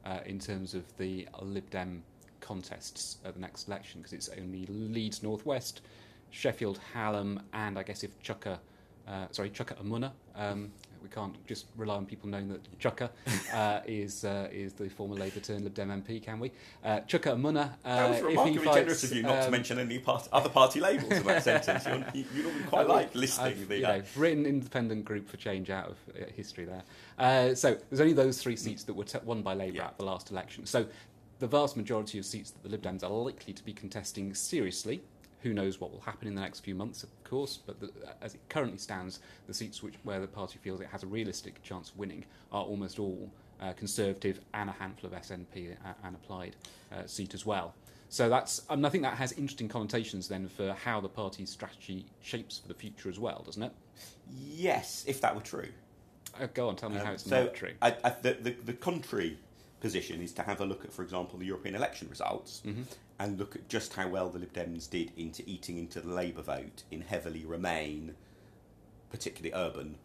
[SPEAKER 2] uh, in terms of the Lib Dem contests at the next election, because it's only Leeds Northwest, Sheffield Hallam, and I guess if Chuka, uh, sorry, Chuka Umunna. Um, we can't just rely on people knowing that Chuka [LAUGHS] uh, is uh, is the former Labour turned Lib Dem MP, can we? Uh, Chuka Umunna. Uh,
[SPEAKER 1] That was remarkably
[SPEAKER 2] fights,
[SPEAKER 1] generous of you not to
[SPEAKER 2] um,
[SPEAKER 1] mention any part- other party labels in that [LAUGHS] sentence. You're, you, you normally quite
[SPEAKER 2] I've-
[SPEAKER 1] like listing
[SPEAKER 2] I've,
[SPEAKER 1] the.
[SPEAKER 2] you
[SPEAKER 1] uh,
[SPEAKER 2] know, written independent group for change out of uh, history there. Uh, so there's only those three seats that were t- won by Labour
[SPEAKER 1] Yeah.
[SPEAKER 2] at the last election. So the vast majority of seats that the Lib Dems are likely to be contesting seriously. Who knows what will happen in the next few months, of course, but the, as it currently stands, the seats which, where the party feels it has a realistic chance of winning are almost all uh, Conservative and a handful of SNP uh, and a Plaid uh, seat as well. So that's, and I think that has interesting connotations then for how the party's strategy shapes for the future as well, doesn't it?
[SPEAKER 1] yes, if that were true.
[SPEAKER 2] Uh, go on, tell me how
[SPEAKER 1] Um,
[SPEAKER 2] it's
[SPEAKER 1] so
[SPEAKER 2] not true.
[SPEAKER 1] I, I, the, the, the contrary position is to have a look at, for example, the European election results
[SPEAKER 2] Mm-hmm.
[SPEAKER 1] And look at just how well the Lib Dems did into eating into the Labour vote in heavily Remain, particularly urban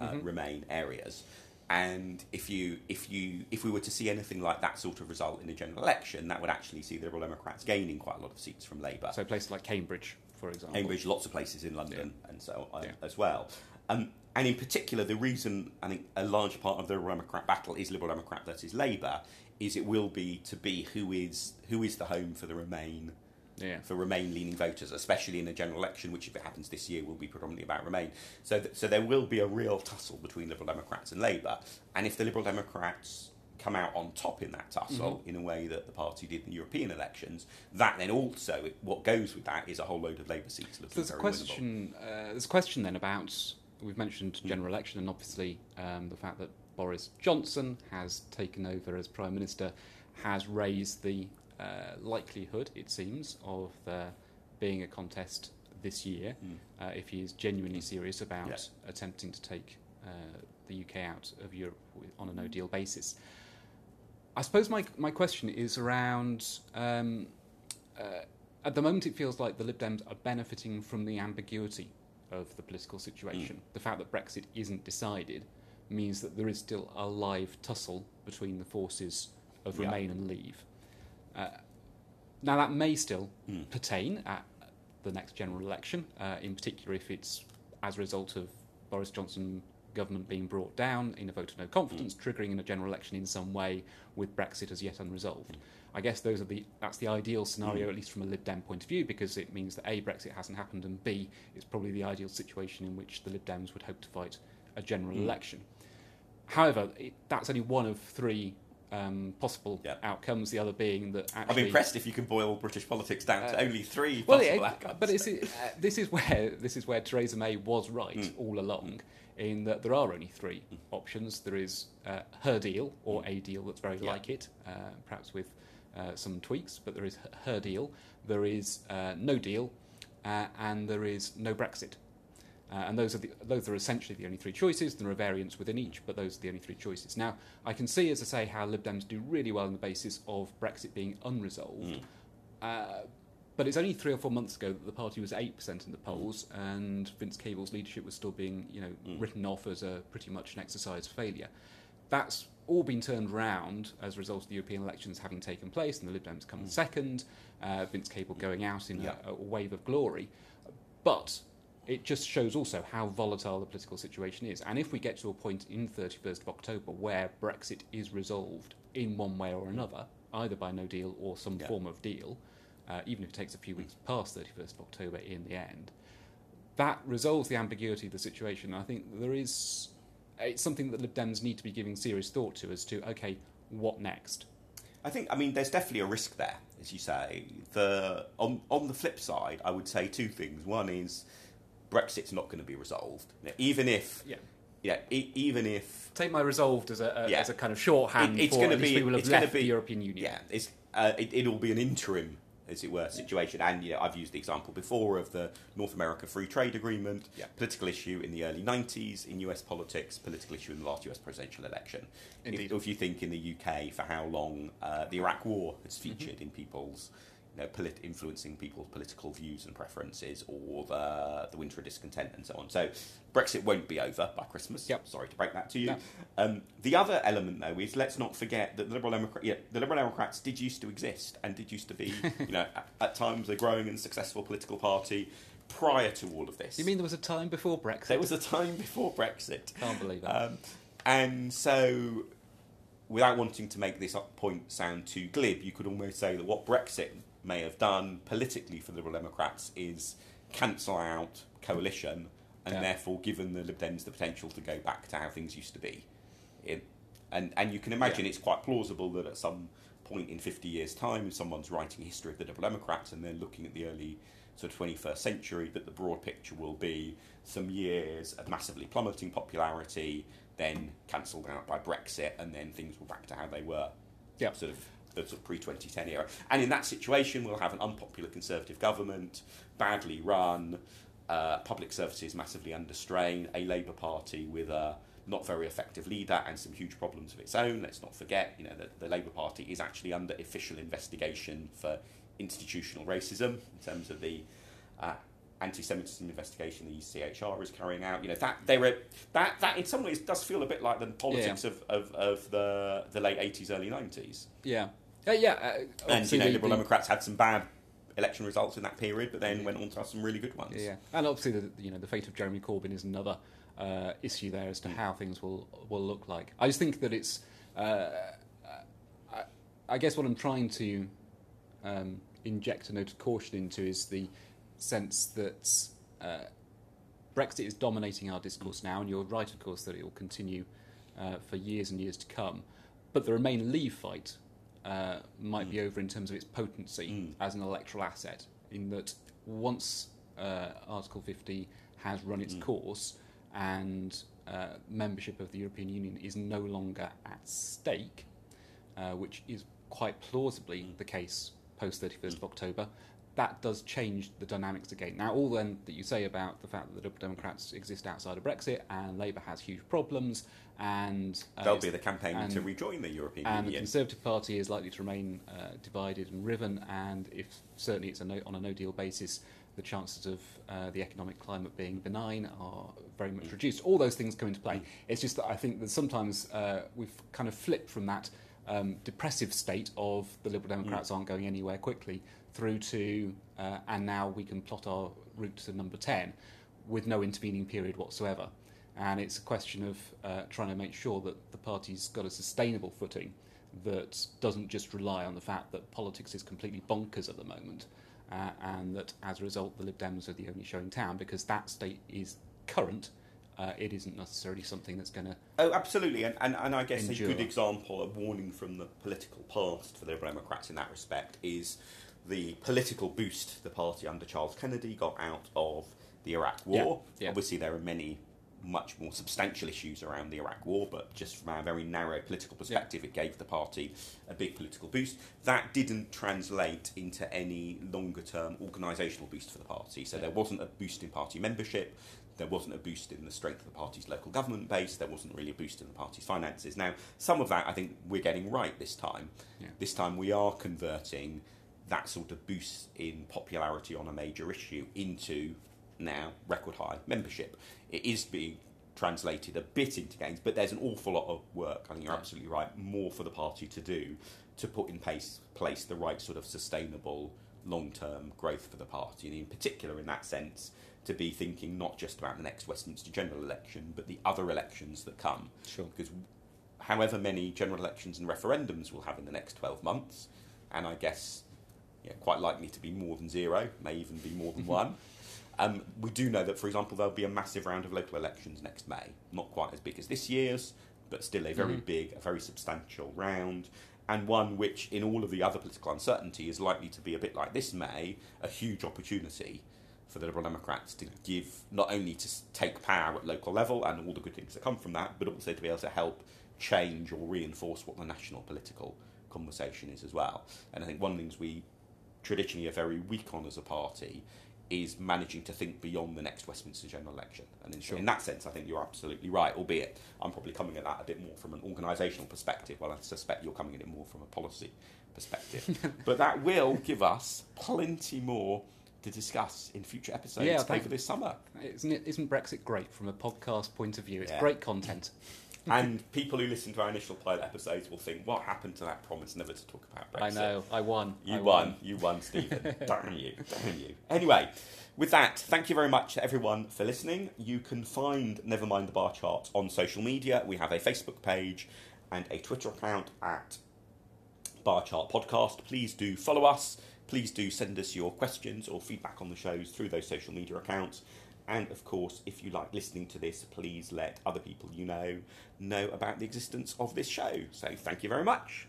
[SPEAKER 1] uh,
[SPEAKER 2] Mm-hmm.
[SPEAKER 1] Remain areas. And if you if you if we were to see anything like that sort of result in a general election, that would actually see the Liberal Democrats gaining quite a lot of seats from Labour.
[SPEAKER 2] So places like Cambridge, for example.
[SPEAKER 1] Cambridge, lots of places in London, and so on
[SPEAKER 2] Yeah.
[SPEAKER 1] as well. Um, and in particular, the reason I think a large part of the Liberal Democrat battle is Liberal Democrat versus Labour is it will be to be who is who is the home for the Remain
[SPEAKER 2] Yeah.
[SPEAKER 1] for Remain leaning voters, especially in a general election, which if it happens this year will be predominantly about Remain. So, th- so there will be a real tussle between Liberal Democrats and Labour, and if the Liberal Democrats come out on top in that tussle
[SPEAKER 2] Mm-hmm.
[SPEAKER 1] in a way that the party did in the European elections, that then also what goes with that is a whole load of Labour seats looking
[SPEAKER 2] There's a question. Uh, there's a question then about we've mentioned
[SPEAKER 1] Hmm.
[SPEAKER 2] general election and obviously um, the fact that Boris Johnson has taken over as prime minister has raised the uh, likelihood, it seems, of there being a contest this year
[SPEAKER 1] Mm.
[SPEAKER 2] uh, if he is genuinely serious about
[SPEAKER 1] Yeah.
[SPEAKER 2] attempting to take uh, the UK out of Europe on a no deal basis. I suppose my my question is around. Um, uh, at the moment, it feels like the Lib Dems are benefiting from the ambiguity of the political situation. The fact that Brexit isn't decided means that there is still a live tussle between the forces of
[SPEAKER 1] Yeah.
[SPEAKER 2] Remain and Leave. Uh, now, that may still
[SPEAKER 1] Mm.
[SPEAKER 2] pertain at the next general election, uh, in particular if it's as a result of Boris Johnson government being brought down in a vote of no confidence, triggering in a general election in some way with Brexit as yet unresolved. I guess those are the that's the ideal scenario, at least from a Lib Dem point of view, because it means that a Brexit hasn't happened, and b it's probably the ideal situation in which the Lib Dems would hope to fight a general
[SPEAKER 1] Mm.
[SPEAKER 2] election. However, it, that's only one of three um, possible
[SPEAKER 1] Yeah.
[SPEAKER 2] outcomes. The other being that
[SPEAKER 1] I'm impressed if you can boil British politics down to
[SPEAKER 2] Uh,
[SPEAKER 1] only three
[SPEAKER 2] well,
[SPEAKER 1] possible
[SPEAKER 2] it,
[SPEAKER 1] outcomes.
[SPEAKER 2] but uh, this is where this is where Theresa May was right
[SPEAKER 1] Mm.
[SPEAKER 2] all along, in that there are only three options. There is uh, her deal or a deal that's very
[SPEAKER 1] Mm. Yeah.
[SPEAKER 2] like it, uh, perhaps with uh, some tweaks, but there is her deal. There is uh, no deal, uh, and there is no Brexit. Uh, and those are the, those are essentially the only three choices. There are variants within each, but those are the only three choices. Now, I can see, as I say, how Lib Dems do really well on the basis of Brexit being unresolved.
[SPEAKER 1] Mm.
[SPEAKER 2] Uh, but it's only three or four months ago that the party was eight percent in the polls, and Vince Cable's leadership was still being, you know,
[SPEAKER 1] Mm.
[SPEAKER 2] written off as a pretty much an exercise failure. That's all been turned round as a result of the European elections having taken place, and the Lib Dems coming second, uh, Vince Cable going out in
[SPEAKER 1] Mm. Yeah.
[SPEAKER 2] a, a wave of glory. But it just shows also how volatile the political situation is. And if we get to a point in 31st of October where Brexit is resolved in one way or another, either by no deal or some
[SPEAKER 1] Yeah.
[SPEAKER 2] form of deal, uh, even if it takes a few weeks past 31st of October in the end, that resolves the ambiguity of the situation. I think there is. It's something that Lib Dems need to be giving serious thought to as to, okay, what next?
[SPEAKER 1] I think, I mean, there's definitely a risk there, as you say. The on on the flip side, I would say two things. One is Brexit's not going to be resolved, You know, even if
[SPEAKER 2] Yeah.
[SPEAKER 1] yeah, e- even if
[SPEAKER 2] Take my resolved as a, a
[SPEAKER 1] Yeah.
[SPEAKER 2] as a kind of shorthand
[SPEAKER 1] It- it's
[SPEAKER 2] for
[SPEAKER 1] gonna be-
[SPEAKER 2] we will have
[SPEAKER 1] it's
[SPEAKER 2] left
[SPEAKER 1] be-
[SPEAKER 2] the European Union.
[SPEAKER 1] yeah, it's uh, it, it'll be an interim, as it were, situation. And you know, I've used the example before of the North America Free Trade Agreement,
[SPEAKER 2] Yeah.
[SPEAKER 1] political issue in the early '90s in U.S. politics, political issue in the last U.S. presidential election.
[SPEAKER 2] Indeed.
[SPEAKER 1] If, if you think in the UK for how long uh, the Iraq War has
[SPEAKER 2] Mm-hmm.
[SPEAKER 1] featured in people's you know, polit- influencing people's political views and preferences, or the the winter of discontent and so on. So Brexit won't be over by Christmas.
[SPEAKER 2] Yep.
[SPEAKER 1] Sorry to break that to you.
[SPEAKER 2] No.
[SPEAKER 1] Um, the other element, though, is let's not forget that the Liberal Democrat, yeah, the Liberal Democrats did used to exist and did used to be, [LAUGHS] you know, at, at times a growing and successful political party prior to all of this.
[SPEAKER 2] You mean there was a time before Brexit?
[SPEAKER 1] there was a time before Brexit?
[SPEAKER 2] Can't believe that.
[SPEAKER 1] Um, and so, without wanting to make this point sound too glib, you could almost say that what Brexit may have done politically for the Liberal Democrats is cancel out coalition and
[SPEAKER 2] Yeah.
[SPEAKER 1] therefore given the Lib Dems the potential to go back to how things used to be. In, and, and you can imagine
[SPEAKER 2] Yeah.
[SPEAKER 1] it's quite plausible that at some point in 50 years' time, if someone's writing a history of the Liberal Democrats and they're looking at the early sort of 21st century, that the broad picture will be some years of massively plummeting popularity, then cancelled out by Brexit, and then things were back to how they were.
[SPEAKER 2] Yeah.
[SPEAKER 1] Sort of the sort of pre 2010 era. And in that situation, we'll have an unpopular Conservative government, badly run, uh, public services massively under strain, a Labour Party with a not very effective leader and some huge problems of its own. Let's not forget, you know, that the Labour Party is actually under official investigation for institutional racism in terms of the uh, anti-Semitism investigation the ECHR is carrying out. You know that they were that that in some ways does feel a bit like the politics of, of, of the the late eighties, early nineties.
[SPEAKER 2] yeah. Uh, yeah. Uh,
[SPEAKER 1] And you know,
[SPEAKER 2] the-
[SPEAKER 1] Liberal
[SPEAKER 2] the-
[SPEAKER 1] Democrats had some bad election results in that period, but then went on to have some really good ones.
[SPEAKER 2] Yeah, and obviously, the, you know, the fate of Jeremy Corbyn is another uh, issue there as to
[SPEAKER 1] Mm.
[SPEAKER 2] how things will will look like. I just think that it's. Uh, I, I guess what I'm trying to um, inject a note of caution into is the sense that uh, Brexit is dominating our discourse now, and you're right, of course, that it will continue uh, for years and years to come. But the Remain Leave fight uh, might be over in terms of its potency
[SPEAKER 1] Mm.
[SPEAKER 2] as an electoral asset, in that once uh, Article 50 has run its
[SPEAKER 1] Mm.
[SPEAKER 2] course and uh, membership of the European Union is no longer at stake, uh, which is quite plausibly
[SPEAKER 1] Mm.
[SPEAKER 2] the case post 31st of October, that does change the dynamics again. Now, all then that you say about the fact that the Liberal Democrats exist outside of Brexit and Labour has huge problems, and uh,
[SPEAKER 1] They'll be the campaign to rejoin the European Union.
[SPEAKER 2] and the Conservative Party is likely to remain uh, divided and riven, and if certainly it's a no, on a no-deal basis, the chances of uh, the economic climate being benign are very much
[SPEAKER 1] Mm.
[SPEAKER 2] reduced. All those things come into play. It's just that I think that sometimes uh, we've kind of flipped from that um, depressive state of the Liberal Democrats
[SPEAKER 1] Mm.
[SPEAKER 2] aren't going anywhere quickly through to, uh, and now we can plot our route to number 10 with no intervening period whatsoever. And it's a question of uh, trying to make sure that the party's got a sustainable footing that doesn't just rely on the fact that politics is completely bonkers at the moment, uh, and that as a result the Lib Dems are the only show in town because that state is current. Uh, it isn't necessarily something that's going to.
[SPEAKER 1] Oh, absolutely, and, and, and I guess
[SPEAKER 2] Endure.
[SPEAKER 1] a good example, a warning from the political past for the Liberal Democrats in that respect is the political boost the party under Charles Kennedy got out of the Iraq War.
[SPEAKER 2] Yeah, yeah.
[SPEAKER 1] Obviously, there are many much more substantial issues around the Iraq War, but just from our very narrow political perspective, it gave the party a big political boost. That didn't translate into any longer term organisational boost for the party. So
[SPEAKER 2] Yeah.
[SPEAKER 1] there wasn't a boost in party membership. There wasn't a boost in the strength of the party's local government base. There wasn't really a boost in the party's finances. Now, some of that I think we're getting right this time.
[SPEAKER 2] Yeah.
[SPEAKER 1] This time we are converting that sort of boost in popularity on a major issue into now record high membership. It is being translated a bit into gains, but there's an awful lot of work. I think you're
[SPEAKER 2] Yeah.
[SPEAKER 1] absolutely right. More for the party to do to put in place, place the right sort of sustainable long term growth for the party, and in particular, in that sense, to be thinking not just about the next Westminster general election, but the other elections that come.
[SPEAKER 2] Sure.
[SPEAKER 1] Because however many general elections and referendums we'll have in the next 12 months, and I guess yeah, quite likely to be more than zero, may even be more than [LAUGHS] one. Um, we do know that, for example, there'll be a massive round of local elections next May. Not quite as big as this year's, but still a very
[SPEAKER 2] Mhm.
[SPEAKER 1] big, a very substantial round, and one which, in all of the other political uncertainty, is likely to be a bit like this May, a huge opportunity for the Liberal Democrats to give, not only to take power at local level and all the good things that come from that, but also to be able to help change or reinforce what the national political conversation is as well. And I think one of the things we traditionally are very weak on as a party is managing to think beyond the next Westminster general election. And in,
[SPEAKER 2] Sure.
[SPEAKER 1] in that sense, I think you're absolutely right, albeit I'm probably coming at that a bit more from an organisational perspective, while I suspect you're coming at it more from a policy perspective. [LAUGHS] but that will give us plenty more to discuss in future episodes
[SPEAKER 2] Yeah,
[SPEAKER 1] over this summer.
[SPEAKER 2] Isn't, it, isn't Brexit great from a podcast point of view? It's
[SPEAKER 1] Yeah.
[SPEAKER 2] great content. [LAUGHS]
[SPEAKER 1] and people who listen to our initial pilot episodes will think, what happened to that promise never to talk about Brexit?
[SPEAKER 2] I know. I won.
[SPEAKER 1] You
[SPEAKER 2] I
[SPEAKER 1] won. You won, Stephen. [LAUGHS] damn you. Damn you. Anyway, with that, thank you very much everyone for listening. You can find Nevermind the Bar Chart on social media. We have a Facebook page and a Twitter account at Bar Chart Podcast. Please do follow us. Please do send us your questions or feedback on the shows through those social media accounts. And of course, if you like listening to this, please let other people you know know about the existence of this show. So thank you very much.